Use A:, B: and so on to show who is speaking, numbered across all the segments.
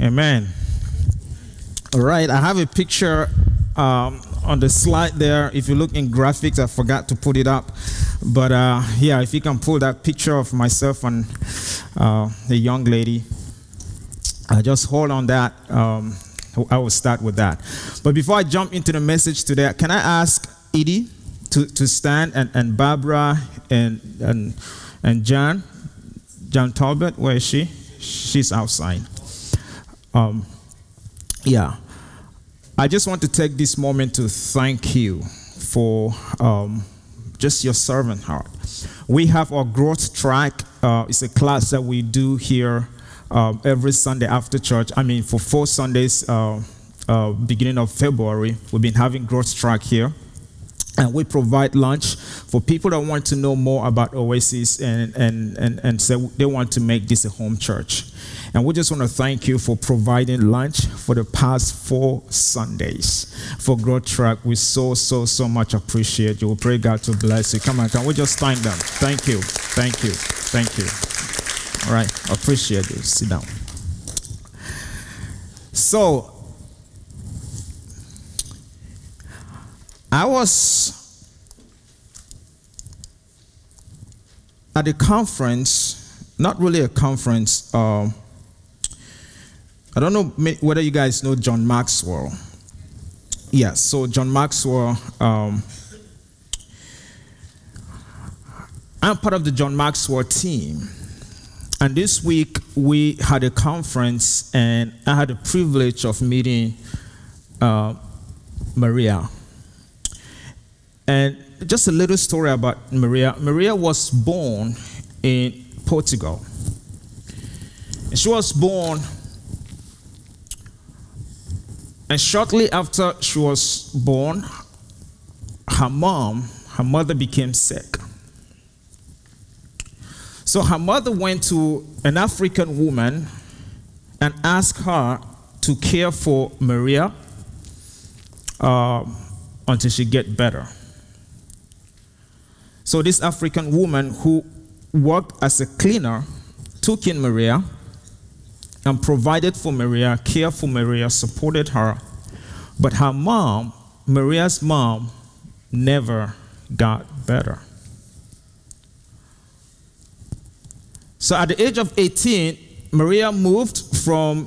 A: Amen. All right, I have a picture um, on the slide there. If you look in graphics, I forgot to put it up. But uh, yeah, if you can pull that picture of myself and uh, the young lady, uh, just hold on that. Um, I will start with that. But before I jump into the message today, can I ask Edie to, to stand and, and Barbara and, and, and John, John Talbot, where is she? She's outside. Um, yeah. I just want to take this moment to thank you for um, just your servant heart. We have our growth track. Uh, it's a class that we do here um, every Sunday after church. I mean, for four Sundays, uh, uh, beginning of February, we've been having growth track here. And we provide lunch for people that want to know more about Oasis and, and, and, and say they want to make this a home church. And we just want to thank you for providing lunch for the past four Sundays for Growth Track. We so, so, so much appreciate you. We pray God to bless you. Come on, can we just thank them? Thank you. Thank you. Thank you. All right. Appreciate you. Sit down. So, I was at a conference, not really a conference. Uh, I don't know whether you guys know John Maxwell. Yes, so John Maxwell. Um, I'm part of the John Maxwell team. And this week we had a conference, and I had the privilege of meeting uh, Maria. And just a little story about Maria. Maria was born in Portugal. And she was born and shortly after she was born, her mom, her mother became sick. So her mother went to an African woman and asked her to care for Maria uh, until she get better. So this African woman who worked as a cleaner took in Maria and provided for Maria, cared for Maria, supported her. But her mom, Maria's mom, never got better. So at the age of 18, Maria moved from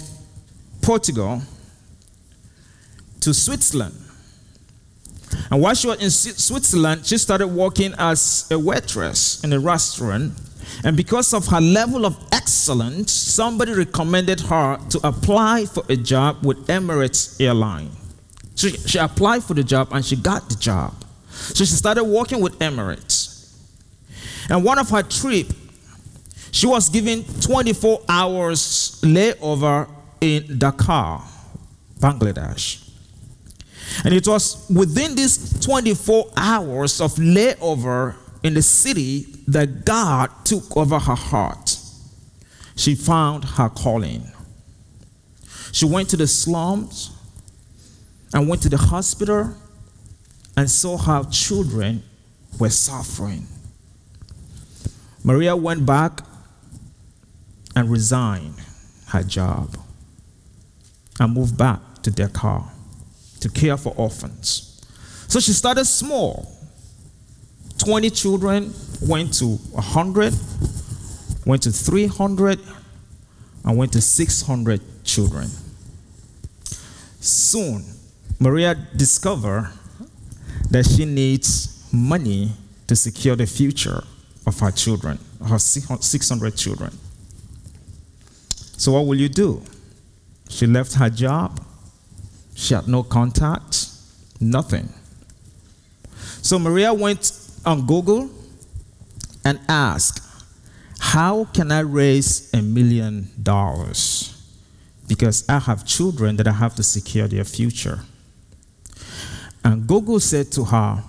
A: Portugal to Switzerland. And while she was in Switzerland, she started working as a waitress in a restaurant and because of her level of excellence, somebody recommended her to apply for a job with Emirates Airline. She, she applied for the job and she got the job. So she started working with Emirates. And one of her trip, she was given 24 hours layover in Dhaka, Bangladesh. And it was within these 24 hours of layover in the city that God took over her heart. She found her calling. She went to the slums and went to the hospital and saw how children were suffering. Maria went back and resigned her job and moved back to Dhaka to care for orphans. So she started small 20 children went to 100, went to 300, and went to 600 children. Soon, Maria discovered that she needs money to secure the future of her children, her 600 children. So, what will you do? She left her job. She had no contact, nothing. So, Maria went on Google and asked, How can I raise a million dollars? Because I have children that I have to secure their future. And Google said to her,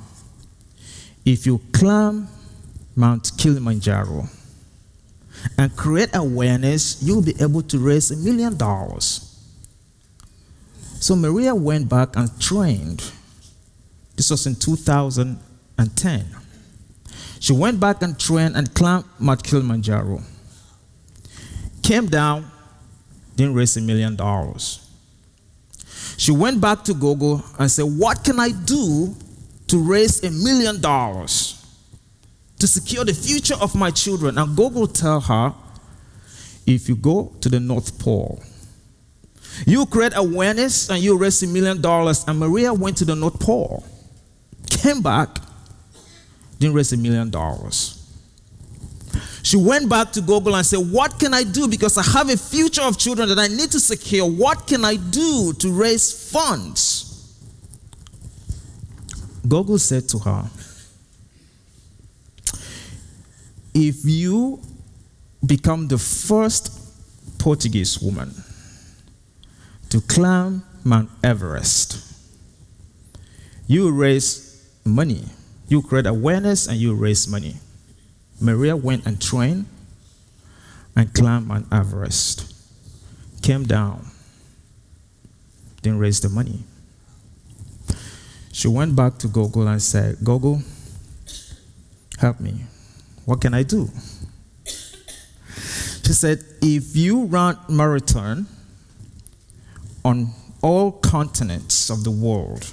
A: If you climb Mount Kilimanjaro and create awareness, you'll be able to raise a million dollars. So Maria went back and trained. This was in 2010. She went back and trained and climbed Mount Kilimanjaro. Came down, didn't raise a million dollars. She went back to Google and said, What can I do to raise a million dollars to secure the future of my children? And Google tell her, if you go to the North Pole, you create awareness and you raise a million dollars. And Maria went to the North Pole, came back, didn't raise a million dollars. She went back to Google and said, What can I do? Because I have a future of children that I need to secure. What can I do to raise funds? Google said to her, If you become the first Portuguese woman to climb Mount Everest, you raise money, you create awareness, and you raise money. Maria went and trained and climbed Mount Everest, came down, didn't raise the money. She went back to Google and said, Google, help me. What can I do? She said, if you run marathon on all continents of the world,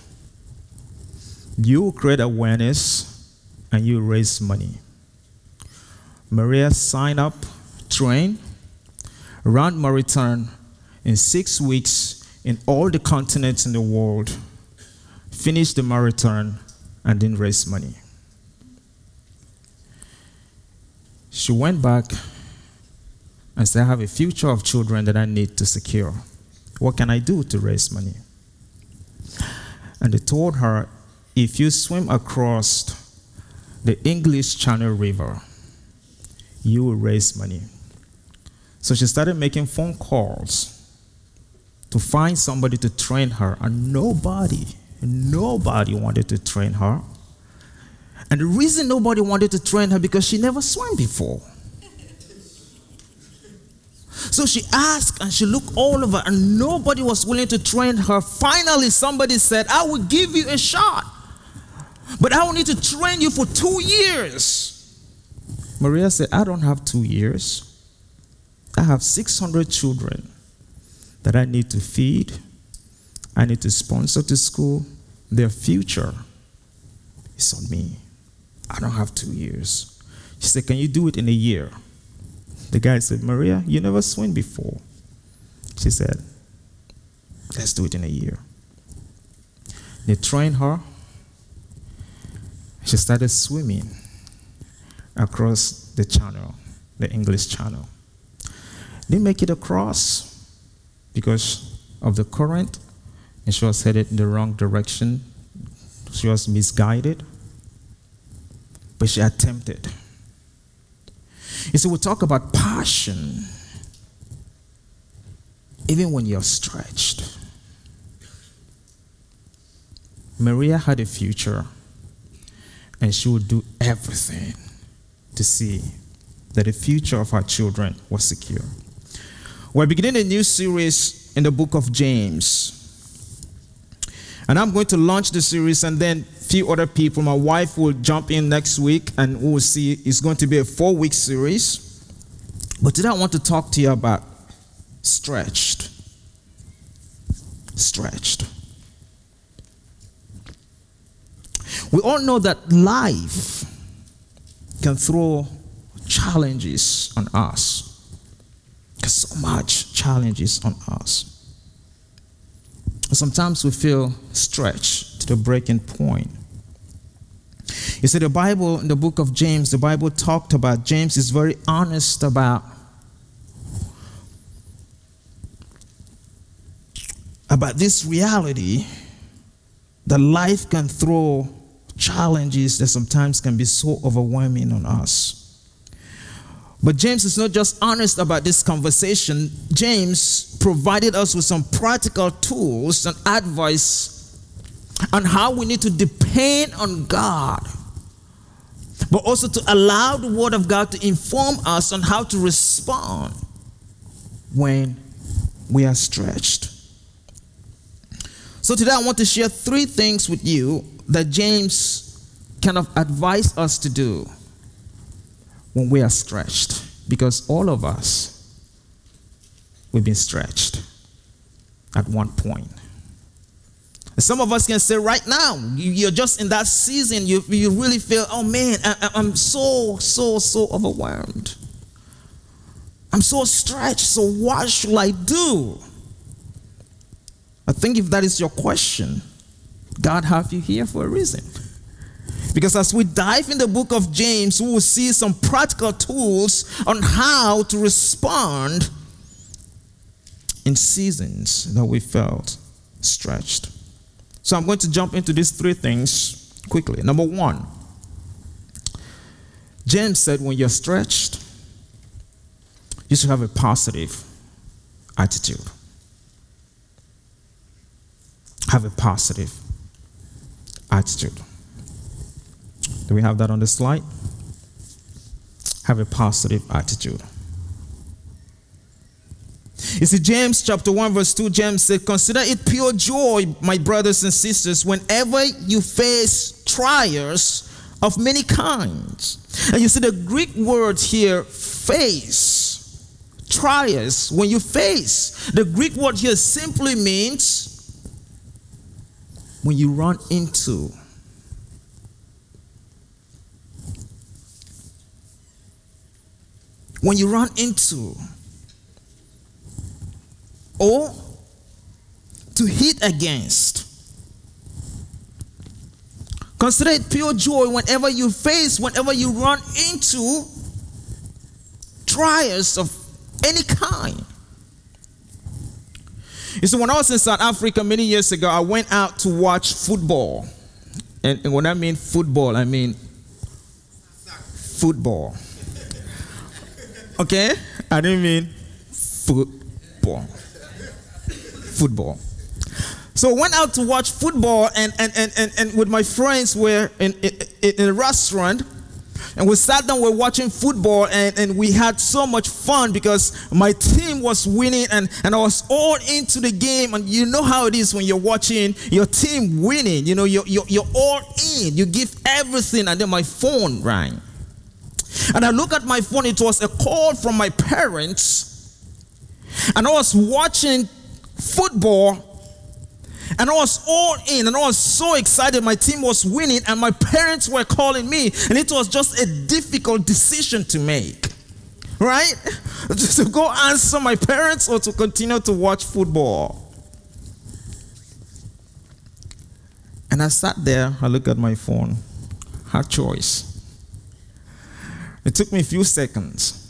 A: you create awareness and you raise money. Maria signed up, trained, ran marathon in six weeks in all the continents in the world, finished the marathon, and didn't raise money. She went back and said, I have a future of children that I need to secure. What can I do to raise money? And they told her, if you swim across the English Channel River, you will raise money. So she started making phone calls to find somebody to train her, and nobody, nobody wanted to train her. And the reason nobody wanted to train her because she never swam before. So she asked and she looked all over, and nobody was willing to train her. Finally, somebody said, I will give you a shot, but I will need to train you for two years. Maria said, I don't have two years. I have 600 children that I need to feed. I need to sponsor to school. Their future is on me. I don't have two years. She said, Can you do it in a year? The guy said, Maria, you never swim before. She said, Let's do it in a year. They trained her. She started swimming across the channel, the English channel. Didn't make it across because of the current, and she was headed in the wrong direction. She was misguided, but she attempted. You see, we talk about passion, even when you're stretched. Maria had a future, and she would do everything to see that the future of her children was secure. We're beginning a new series in the book of James. And I'm going to launch the series and then few other people. My wife will jump in next week and we'll see. It's going to be a four week series. But today I want to talk to you about stretched. Stretched. We all know that life can throw challenges on us. There's so much challenges on us. Sometimes we feel stretched to the breaking point. You see, the Bible, in the book of James, the Bible talked about, James is very honest about about this reality that life can throw challenges that sometimes can be so overwhelming on us. But James is not just honest about this conversation. James provided us with some practical tools and advice on how we need to depend on God, but also to allow the Word of God to inform us on how to respond when we are stretched. So today I want to share three things with you that James kind of advised us to do when we are stretched. Because all of us, we've been stretched at one point. Some of us can say right now, you, are just in that season, you, you really feel, oh man, I, I'm so, so, so overwhelmed. I'm so stretched, so what should I do? I think if that is your question, God have you here for a reason. Because as we dive in the book of James, we will see some practical tools on how to respond in seasons that we felt stretched. So I'm going to jump into these three things quickly. Number one, James said, when you're stretched, you should have a positive attitude. Have a positive attitude. Do we have that on the slide? Have a positive attitude. You see, James chapter 1, verse 2, James said, Consider it pure joy, my brothers and sisters, whenever you face trials of many kinds. And you see, the Greek word here, face, trials, when you face, the Greek word here simply means when you run into when you run into or to hit against. Consider it pure joy whenever you face, whenever you run into trials of any kind. You see, when I was in South Africa many years ago, I went out to watch football. And, and when I mean football, I mean football. Okay? I didn't mean football football. So went out to watch football, and, and, and, and, and with my friends, were in, in, in a restaurant, and we sat down, we we're watching football, and, and we had so much fun because my team was winning, and, and I was all into the game. And you know how it is when you're watching your team winning. You know, you're, you're, you're all in, you give everything, and then my phone rang. And I look at my phone, it was a call from my parents, and I was watching football. And I was all in and I was so excited. My team was winning and my parents were calling me. And it was just a difficult decision to make. Right? Just to go answer my parents or to continue to watch football. And I sat there, I looked at my phone, had choice. It took me a few seconds.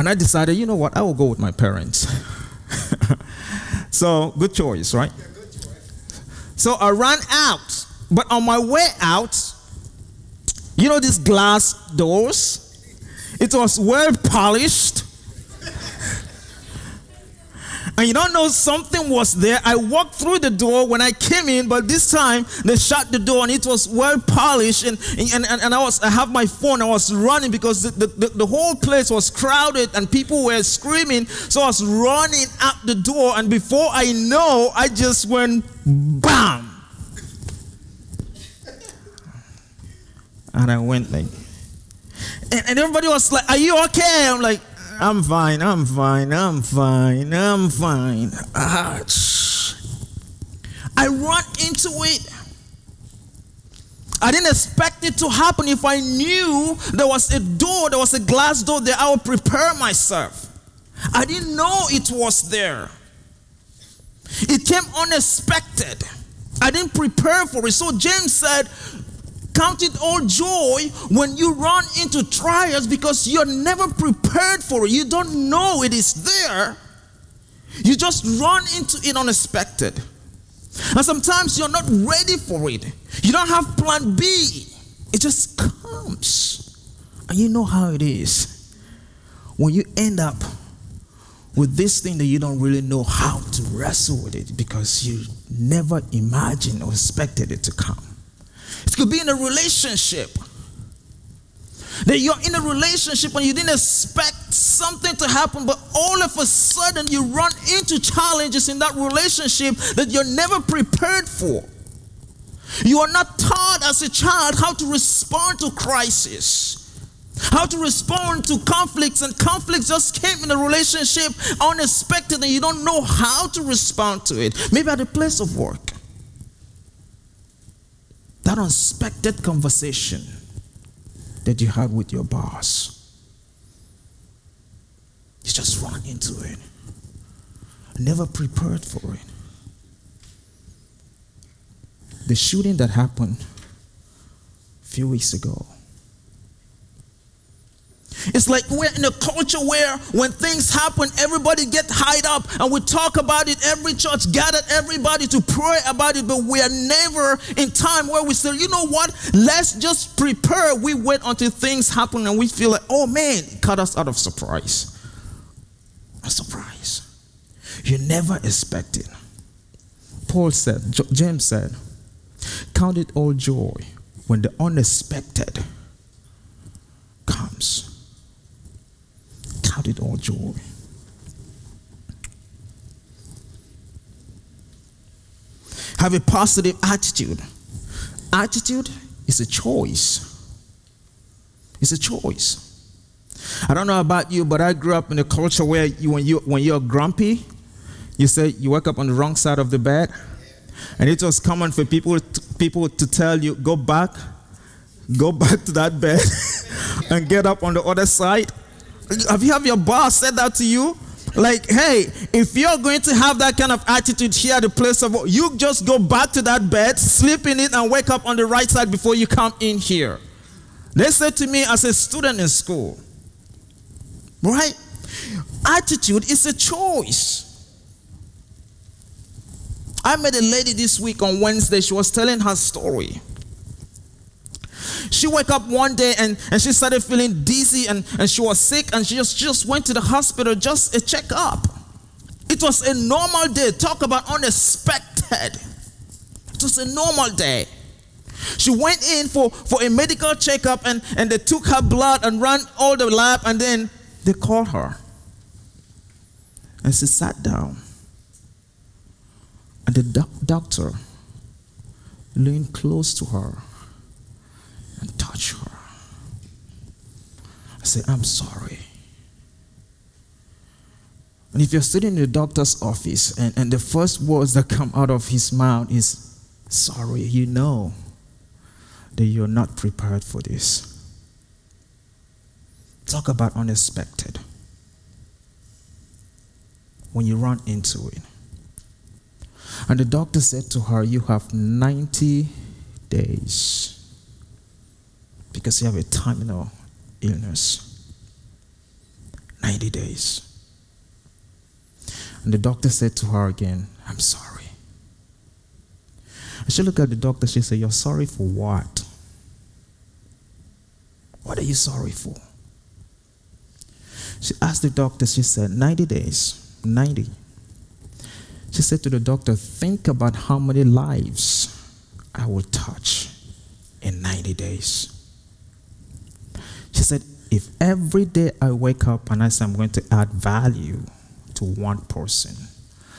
A: And I decided, you know what, I will go with my parents. so, good choice, right? Yeah, good choice. So I ran out, but on my way out, you know these glass doors? It was well polished. And you don't know something was there. I walked through the door when I came in, but this time they shut the door and it was well polished. And, and, and, and I was I have my phone, I was running because the, the, the whole place was crowded and people were screaming. So I was running out the door, and before I know, I just went bam. And I went like, and, and everybody was like, Are you okay? I'm like, I'm fine, I'm fine, I'm fine, I'm fine. Ouch. I run into it. I didn't expect it to happen. If I knew there was a door, there was a glass door there, I would prepare myself. I didn't know it was there. It came unexpected. I didn't prepare for it. So James said, Count it all joy when you run into trials because you're never prepared for it. You don't know it is there. You just run into it unexpected. And sometimes you're not ready for it. You don't have plan B. It just comes. And you know how it is. When you end up with this thing that you don't really know how to wrestle with it because you never imagined or expected it to come. It could be in a relationship. That you're in a relationship and you didn't expect something to happen, but all of a sudden you run into challenges in that relationship that you're never prepared for. You are not taught as a child how to respond to crisis. How to respond to conflicts, and conflicts just came in a relationship unexpected, and you don't know how to respond to it. Maybe at the place of work. That unexpected conversation that you had with your boss. You just run into it. Never prepared for it. The shooting that happened a few weeks ago it's like we're in a culture where when things happen, everybody get hyped up and we talk about it. Every church gathered everybody to pray about it, but we are never in time where we say, you know what? Let's just prepare. We wait until things happen and we feel like, oh man, cut us out of surprise. A surprise. You never expect it. Paul said, James said, count it all joy when the unexpected comes count it all joy. Have a positive attitude. Attitude is a choice. It's a choice. I don't know about you, but I grew up in a culture where you, when, you, when you're grumpy, you say you wake up on the wrong side of the bed. And it was common for people to, people to tell you, go back, go back to that bed and get up on the other side. Have you have your boss said that to you? Like, hey, if you're going to have that kind of attitude here at the place of you just go back to that bed, sleep in it, and wake up on the right side before you come in here. They said to me as a student in school, right? Attitude is a choice. I met a lady this week on Wednesday. She was telling her story. She woke up one day and, and she started feeling dizzy and, and she was sick and she just, just went to the hospital just a checkup. It was a normal day. Talk about unexpected. It was a normal day. She went in for, for a medical checkup and, and they took her blood and ran all the lab and then they called her. And she sat down. And the doc- doctor leaned close to her and touch her. I say, I'm sorry. And if you're sitting in the doctor's office and, and the first words that come out of his mouth is, sorry, you know that you're not prepared for this. Talk about unexpected. When you run into it. And the doctor said to her, You have 90 days because you have a terminal illness. 90 days. And the doctor said to her again, I'm sorry. And she looked at the doctor, she said, You're sorry for what? What are you sorry for? She asked the doctor, she said, 90 days. 90. She said to the doctor, Think about how many lives I will touch in 90 days. Said, if every day I wake up and I say I'm going to add value to one person,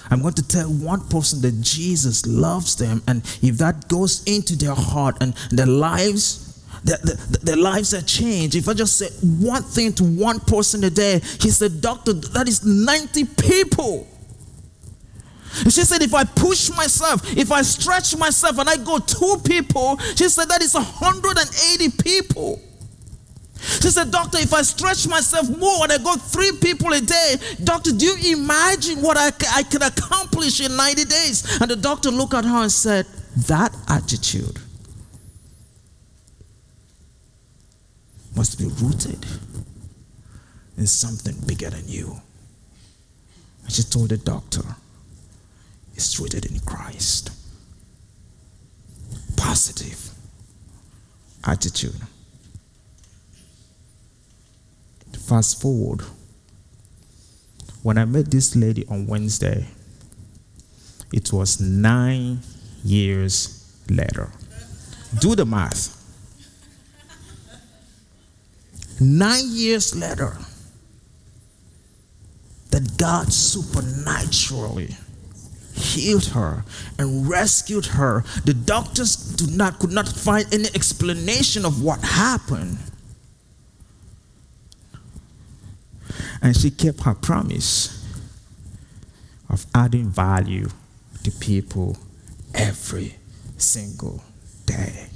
A: I'm going to tell one person that Jesus loves them, and if that goes into their heart and their lives, their, their, their lives are changed. If I just say one thing to one person a day, he said, Doctor, that is 90 people. She said, if I push myself, if I stretch myself and I go two people, she said, that is 180 people. She said, Doctor, if I stretch myself more and I go three people a day, doctor, do you imagine what I, I can accomplish in 90 days? And the doctor looked at her and said, That attitude must be rooted in something bigger than you. And she told the doctor, It's rooted in Christ. Positive attitude. Fast forward. When I met this lady on Wednesday, it was nine years later. Do the math. Nine years later, that God supernaturally healed her and rescued her. The doctors do not, could not find any explanation of what happened. And she kept her promise of adding value to people every single day.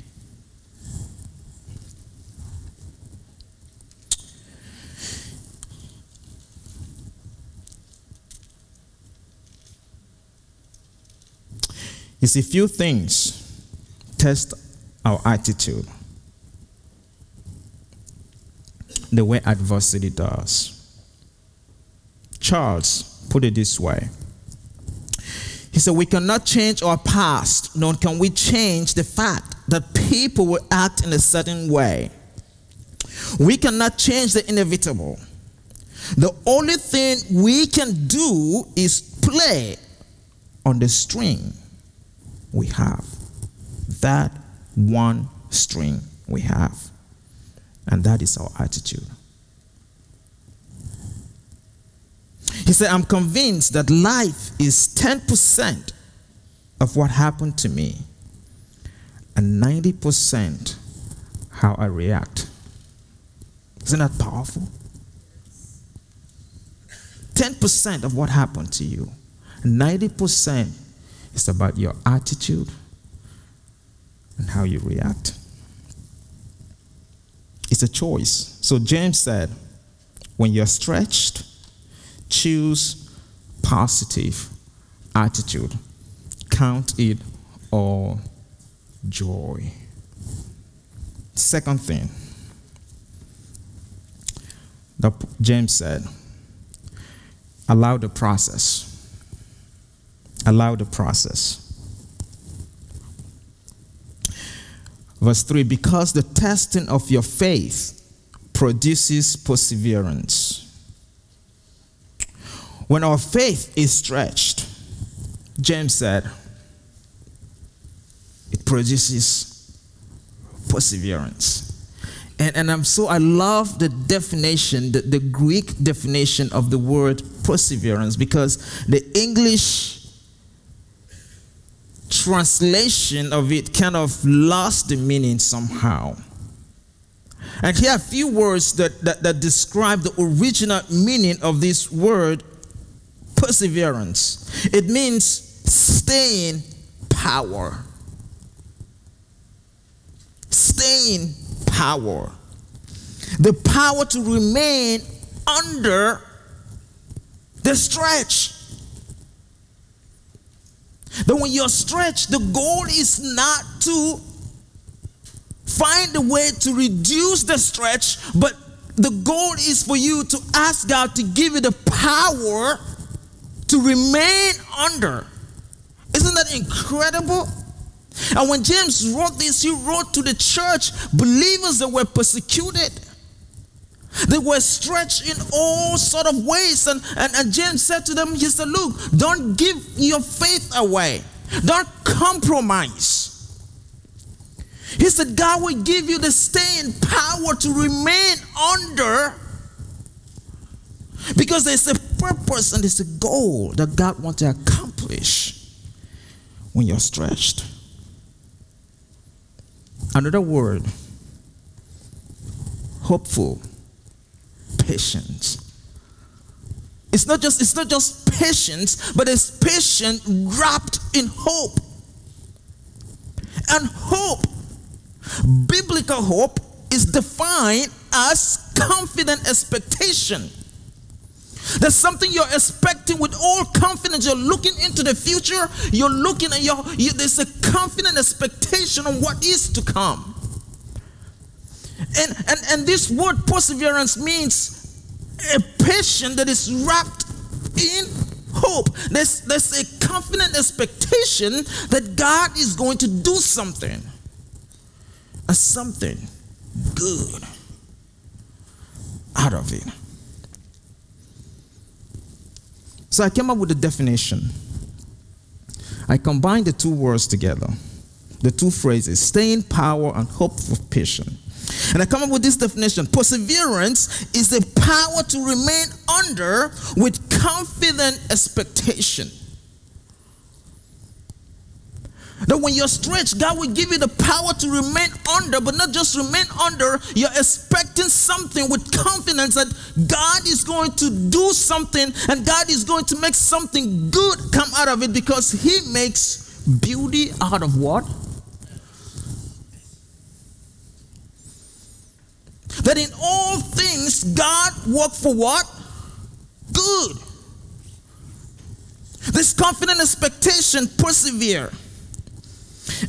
A: You see, few things test our attitude the way adversity does. Charles put it this way He said, We cannot change our past, nor can we change the fact that people will act in a certain way. We cannot change the inevitable. The only thing we can do is play on the string we have. That one string we have. And that is our attitude. He said, I'm convinced that life is 10% of what happened to me and 90% how I react. Isn't that powerful? 10% of what happened to you, 90% is about your attitude and how you react. It's a choice. So James said, when you're stretched, choose positive attitude. Count it all joy. Second thing that James said, allow the process. Allow the process. Verse 3 Because the testing of your faith produces perseverance. When our faith is stretched, James said, it produces perseverance. And, and I'm so, I love the definition, the, the Greek definition of the word perseverance because the English translation of it kind of lost the meaning somehow. And here are a few words that, that, that describe the original meaning of this word perseverance. It means staying power. Staying power. The power to remain under the stretch. That when you're stretched, the goal is not to find a way to reduce the stretch, but the goal is for you to ask God to give you the power to remain under. Isn't that incredible? And when James wrote this, he wrote to the church believers that were persecuted. They were stretched in all sort of ways. And, and, and James said to them, he said, look, don't give your faith away. Don't compromise. He said, God will give you the staying power to remain under because there's a purpose and there's a goal that God wants to accomplish when you're stretched. Another word hopeful patience. It's not just it's not just patience, but it's patience wrapped in hope. And hope, biblical hope, is defined as confident expectation. There's something you're expecting with all confidence. You're looking into the future. You're looking and you're, you, there's a confident expectation on what is to come. And, and, and this word perseverance means a patience that is wrapped in hope. There's, there's a confident expectation that God is going to do something. A something good out of it. So I came up with a definition. I combined the two words together, the two phrases, staying power and hope for patience. And I come up with this definition perseverance is the power to remain under with confident expectation. That when you're stretched, God will give you the power to remain under, but not just remain under, you're expecting something with confidence that God is going to do something and God is going to make something good come out of it because He makes beauty out of what? That in all things, God work for what? Good. This confident expectation persevere.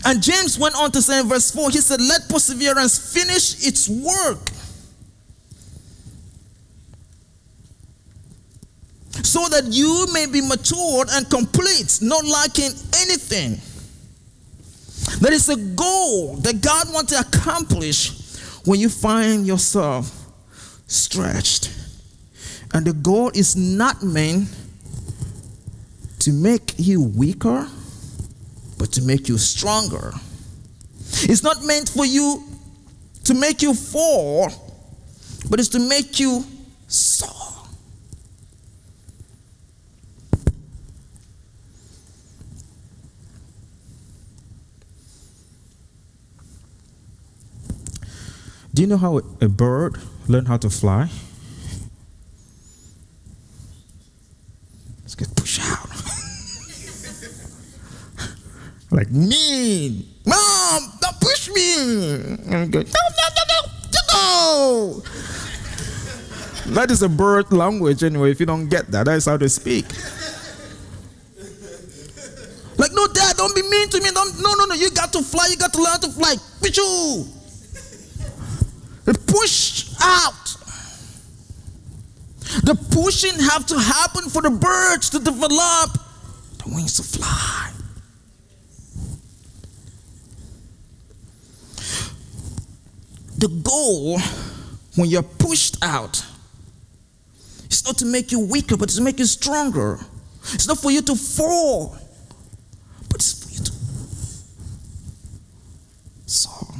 A: And James went on to say in verse 4, he said, Let perseverance finish its work. So that you may be matured and complete, not lacking anything. That is a goal that God wants to accomplish when you find yourself stretched. And the goal is not meant to make you weaker but to make you stronger. It's not meant for you to make you fall, but it's to make you soar. Do you know how a bird learned how to fly? Let's get pushed out. Like mean. Mom, don't push me. And go, no, no, no, no, no. That is a bird language anyway. If you don't get that, that's how they speak. Like, no, dad, don't be mean to me. Don't, no, no, no. You got to fly. You got to learn to fly. Pichu. Push out. The pushing have to happen for the birds to develop the wings to fly. The goal when you're pushed out it's not to make you weaker, but to make you stronger. It's not for you to fall, but it's for you to soar.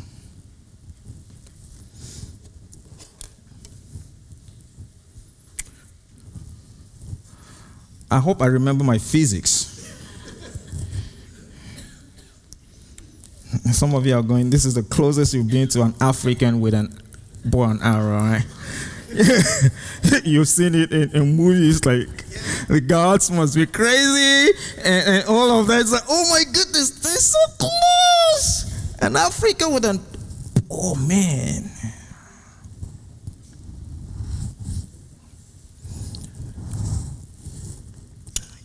A: I hope I remember my physics. Some of you are going, this is the closest you've been to an African with an bow and arrow, right? You've seen it in, in, movies like the gods must be crazy and, and all of that. It's like, oh my goodness, they're so close. And Africa with an, oh man.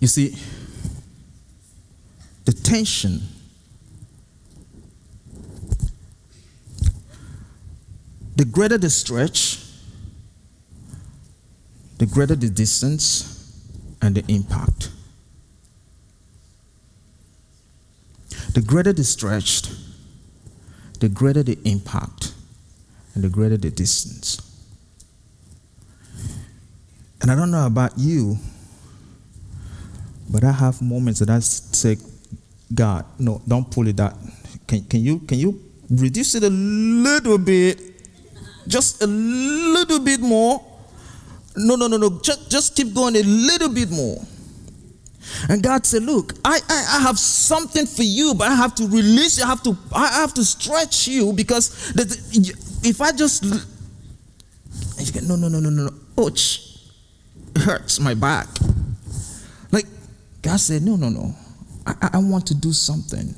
A: You see, the tension the greater the stretch, the greater the distance and the impact. The greater the stretch, the greater the impact and the greater the distance. And I don't know about you, but I have moments that I say, God, no, don't pull it that. Can, can, you, can you reduce it a little bit? Just a little bit more? No, no, no, no. Just, just keep going a little bit more. And God said, Look, I, I, I have something for you, but I have to release you. I have to, I have to stretch you because the, if I just. No, no, no, no, no, no. Ouch. It hurts my back. Like, God said, No, no, no. I, I want to do something.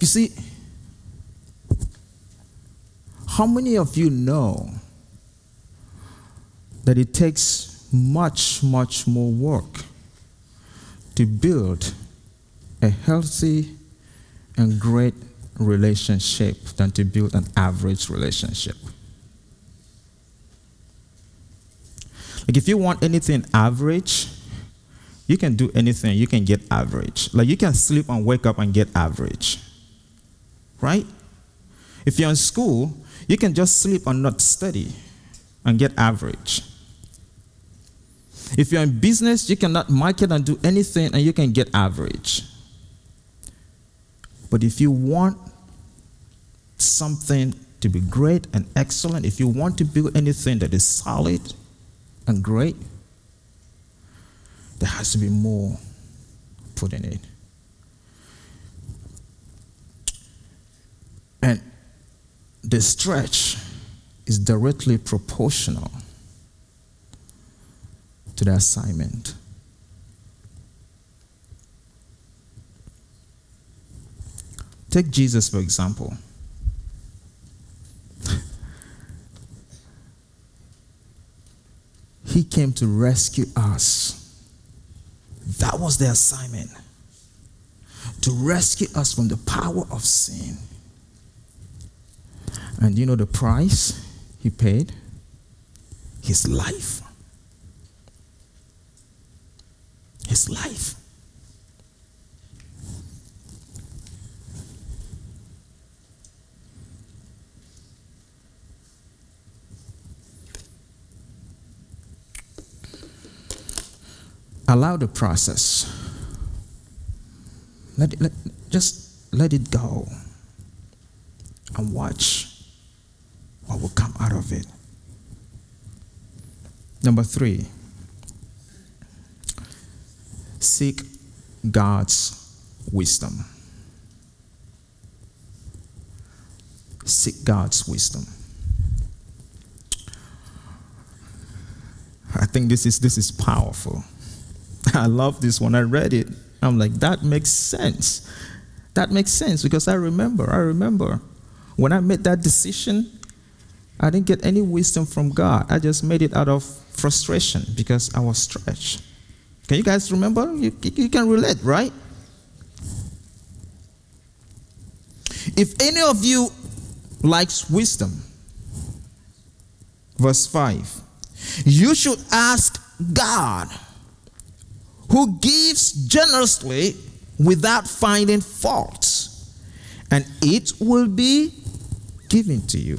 A: You see, how many of you know that it takes much, much more work to build a healthy and great relationship than to build an average relationship? Like, if you want anything average, you can do anything, you can get average. Like, you can sleep and wake up and get average. Right? If you're in school, you can just sleep and not study and get average. If you're in business, you cannot market and do anything and you can get average. But if you want something to be great and excellent, if you want to build anything that is solid and great, there has to be more put in it. And the stretch is directly proportional to the assignment. Take Jesus, for example. he came to rescue us. That was the assignment to rescue us from the power of sin. And you know the price he paid? His life. His life. allow the process. Let, it, let just let it go and watch out of it. Number three, seek God's wisdom. Seek God's wisdom. I think this is this is powerful. I love this one. I read it. I'm like, that makes sense. That makes sense because I remember, I remember when I made that decision, I didn't get any wisdom from God. I just made it out of frustration because I was stretched. Can you guys remember? You, you can relate, right? If any of you likes wisdom, verse 5, you should ask God who gives generously without finding fault, and it will be given to you.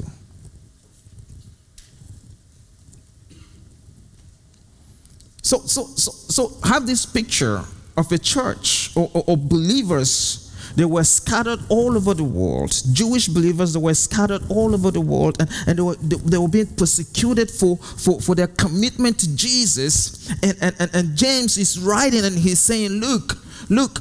A: So, so, so, so have this picture of a church or, or, or believers they were scattered all over the world. Jewish believers, they were scattered all over the world, and, and they, were, they, they were being persecuted for, for, for their commitment to Jesus. And, and, and, and James is writing and he's saying, Look, look,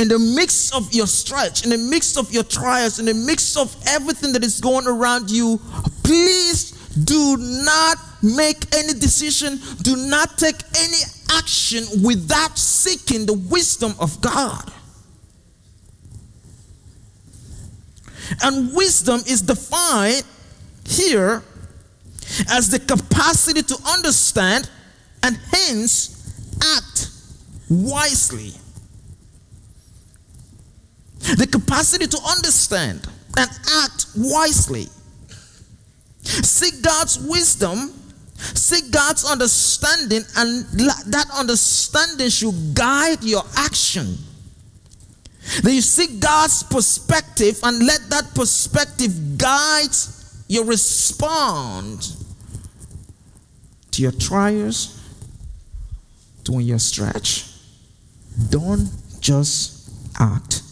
A: in the midst of your stretch, in the midst of your trials, in the midst of everything that is going around you, please do not make any decision, do not take any action without seeking the wisdom of God. And wisdom is defined here as the capacity to understand and hence act wisely. The capacity to understand and act wisely. Seek God's wisdom, seek God's understanding, and that understanding should guide your action. Then you seek God's perspective and let that perspective guide your response to your trials, to when you're stretched. Don't just act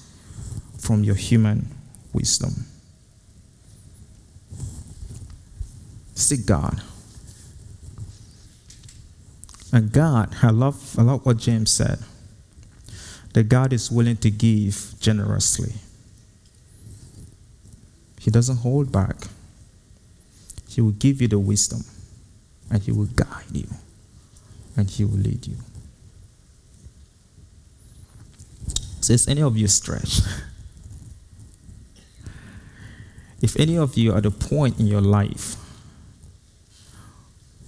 A: from your human wisdom. Seek God. And God, I love, I love what James said that God is willing to give generously. He doesn't hold back. He will give you the wisdom and He will guide you and He will lead you. So, is any of you stretched? if any of you are at a point in your life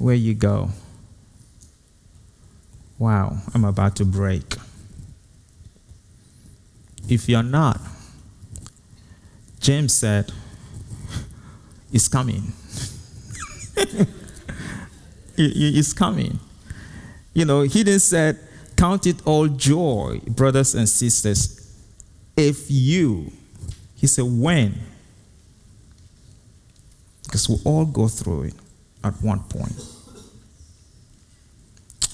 A: where you go, wow, I'm about to break. If you're not, James said, it's coming. it's coming. You know, he didn't said, count it all joy, brothers and sisters, if you, he said, when? Because we all go through it at one point.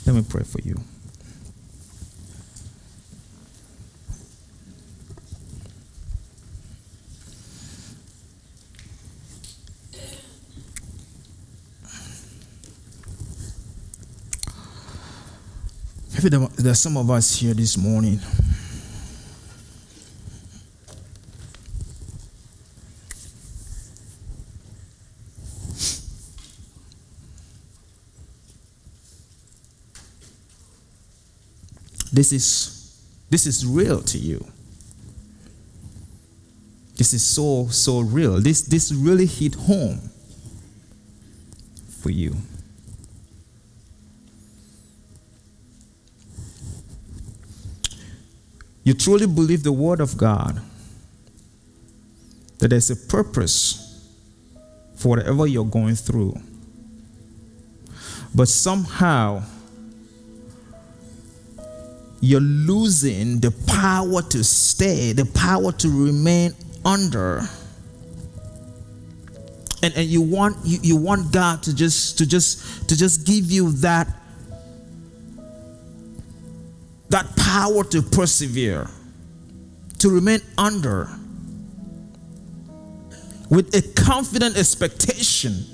A: Let me pray for you. Maybe there, there's some of us here this morning. This is this is real to you. This is so so real. This this really hit home for you. You truly believe the word of God that there's a purpose for whatever you're going through. But somehow you're losing the power to stay, the power to remain under. And, and you want you, you want God to just to just to just give you that that power to persevere, to remain under with a confident expectation.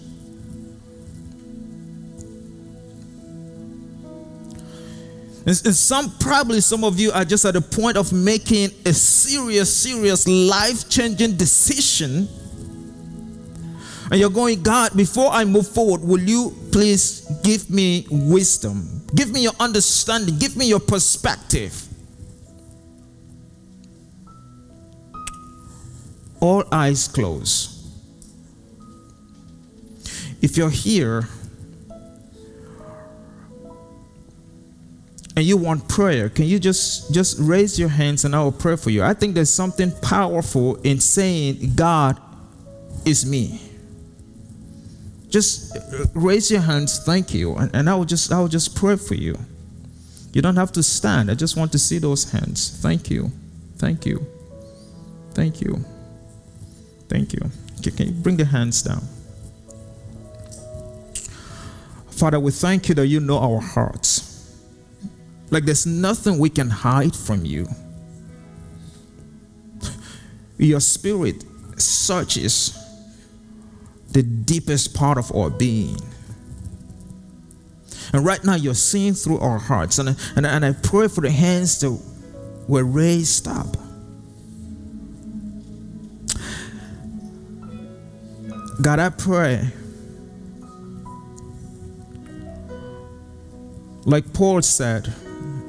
A: And, some, probably some of you are just at the point of making a serious, serious, life changing decision. And you're going, God, before I move forward, will you please give me wisdom? Give me your understanding. Give me your perspective. All eyes closed. If you're here and you want prayer, can you just just raise your hands and I will pray for you? I think there's something powerful in saying God is me. Just raise your hands thank you and, and i will just i will just pray for you. You don't have to stand. I just want to see those hands. Thank you. Thank you. Thank you. Thank you. Can you bring the hands down? Father we thank you that you know our hearts like there's nothing we can hide from you your spirit searches the deepest part of our being. And right now, you're seeing through our hearts. And, and, and I pray for the hands that were raised up. God, I pray, like Paul said,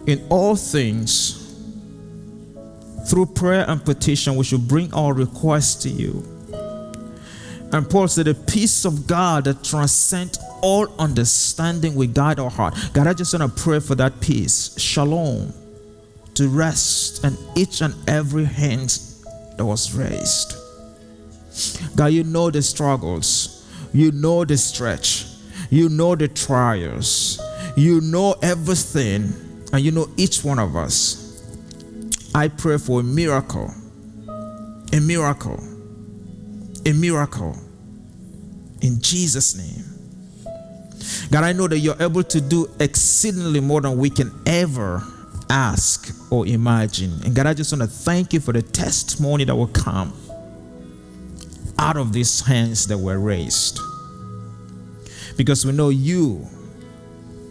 A: in all things, through prayer and petition, we should bring our requests to you. And Paul said, The peace of God that transcends all understanding will guide our heart. God, I just want to pray for that peace. Shalom to rest and each and every hand that was raised. God, you know the struggles, you know the stretch, you know the trials, you know everything, and you know each one of us. I pray for a miracle, a miracle a miracle in Jesus' name. God, I know that you're able to do exceedingly more than we can ever ask or imagine. And God, I just want to thank you for the testimony that will come out of these hands that were raised. Because we know you,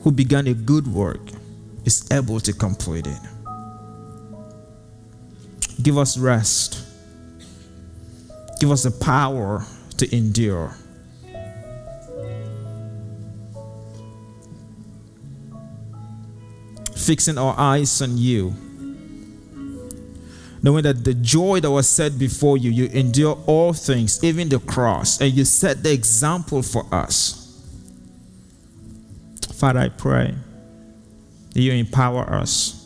A: who began a good work, is able to complete it. Give us rest Give us the power to endure. Fixing our eyes on you. Knowing that the joy that was set before you, you endure all things, even the cross, and you set the example for us. Father, I pray you empower us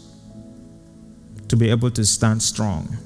A: to be able to stand strong